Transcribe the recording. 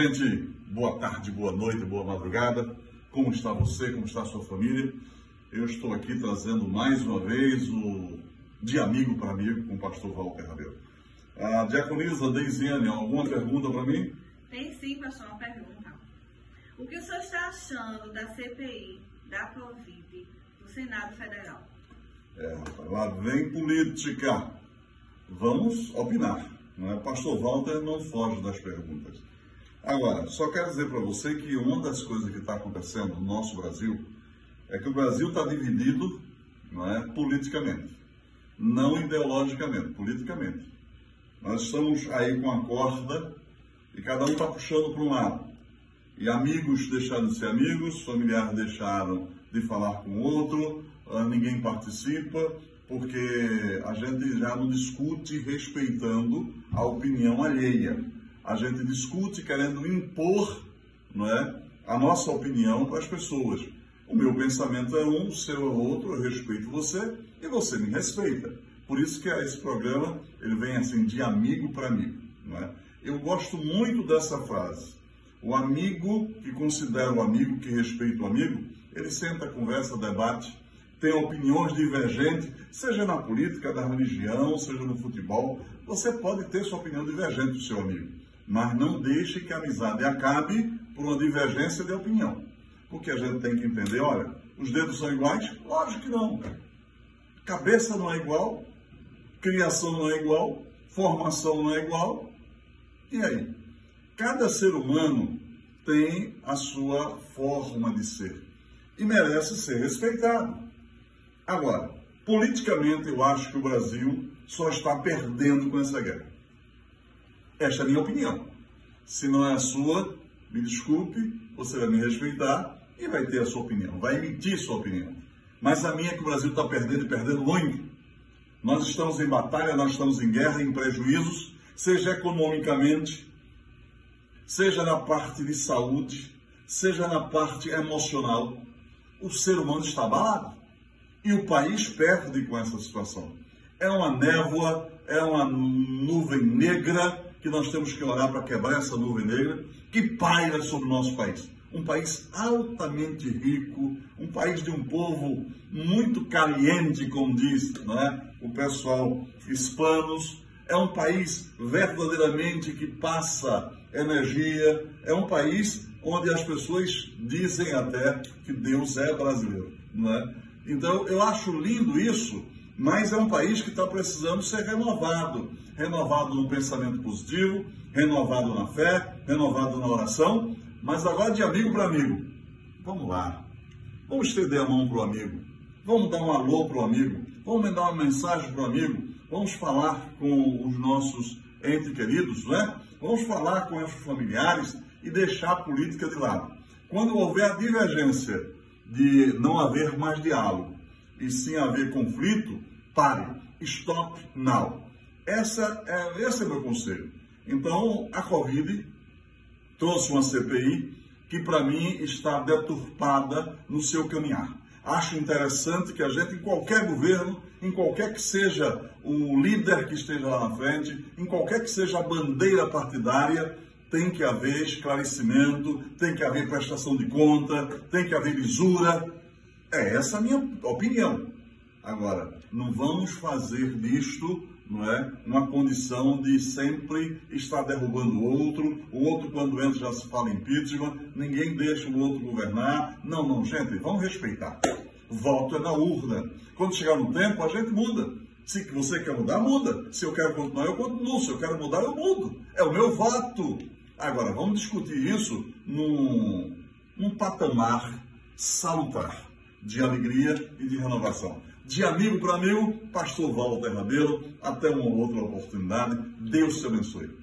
Gente, boa tarde, boa noite, boa madrugada. Como está você? Como está a sua família? Eu estou aqui trazendo mais uma vez o De Amigo para Amigo com o pastor Walter Rabelo. A diaconisa Deisiane, alguma pergunta para mim? Tem sim, pastor, uma pergunta. O que o senhor está achando da CPI, da Covid, do Senado Federal? É, lá vem política. Vamos opinar. É? O pastor Walter não foge das perguntas. Agora, só quero dizer para você que uma das coisas que está acontecendo no nosso Brasil é que o Brasil está dividido não é, politicamente, não ideologicamente, politicamente. Nós estamos aí com a corda e cada um está puxando para um lado. E amigos deixaram de ser amigos, familiares deixaram de falar com o outro, ah, ninguém participa, porque a gente já não discute respeitando a opinião alheia a gente discute querendo impor não é, a nossa opinião para as pessoas. O meu pensamento é um, o seu é outro, eu respeito você e você me respeita. Por isso que esse programa ele vem assim de amigo para amigo. Não é? Eu gosto muito dessa frase. O amigo que considera o amigo, que respeita o amigo, ele senta, conversa, debate, tem opiniões divergentes, seja na política, na religião, seja no futebol. Você pode ter sua opinião divergente do seu amigo mas não deixe que a amizade acabe por uma divergência de opinião. Porque a gente tem que entender, olha, os dedos são iguais? Lógico que não. Cabeça não é igual, criação não é igual, formação não é igual. E aí? Cada ser humano tem a sua forma de ser e merece ser respeitado. Agora, politicamente, eu acho que o Brasil só está perdendo com essa guerra. Esta é a minha opinião. Se não é a sua, me desculpe, você vai me respeitar e vai ter a sua opinião, vai emitir sua opinião. Mas a minha é que o Brasil está perdendo e perdendo muito. Nós estamos em batalha, nós estamos em guerra, em prejuízos, seja economicamente, seja na parte de saúde, seja na parte emocional. O ser humano está abalado. E o país perde com essa situação. É uma névoa, é uma nuvem negra que nós temos que orar para quebrar essa nuvem negra que paira sobre o nosso país. Um país altamente rico, um país de um povo muito caliente, como diz é? o pessoal hispanos. É um país verdadeiramente que passa energia, é um país onde as pessoas dizem até que Deus é brasileiro. Não é? Então eu acho lindo isso mas é um país que está precisando ser renovado renovado no pensamento positivo, renovado na fé, renovado na oração, mas agora de amigo para amigo. Vamos lá, vamos estender a mão para o amigo, vamos dar um alô para o amigo, vamos mandar uma mensagem para o amigo, vamos falar com os nossos entes queridos, né? Vamos falar com os familiares e deixar a política de lado. Quando houver a divergência de não haver mais diálogo e sim haver conflito, pare. Stop now. Essa é, esse é meu conselho. Então, a Covid trouxe uma CPI que, para mim, está deturpada no seu caminhar. Acho interessante que a gente, em qualquer governo, em qualquer que seja o líder que esteja lá na frente, em qualquer que seja a bandeira partidária, tem que haver esclarecimento, tem que haver prestação de conta, tem que haver lisura. É essa a minha opinião. Agora, não vamos fazer disto não é? uma condição de sempre estar derrubando o outro, o outro quando entra já se fala impeachment, ninguém deixa o outro governar. Não, não, gente, vamos respeitar. Voto é na urna. Quando chegar no tempo, a gente muda. Se você quer mudar, muda. Se eu quero continuar, eu continuo. Se eu quero mudar, eu mudo. É o meu voto. Agora, vamos discutir isso num, num patamar salutar de alegria e de renovação. De amigo para amigo, Pastor Walter Rabelo. Até uma outra oportunidade. Deus te abençoe.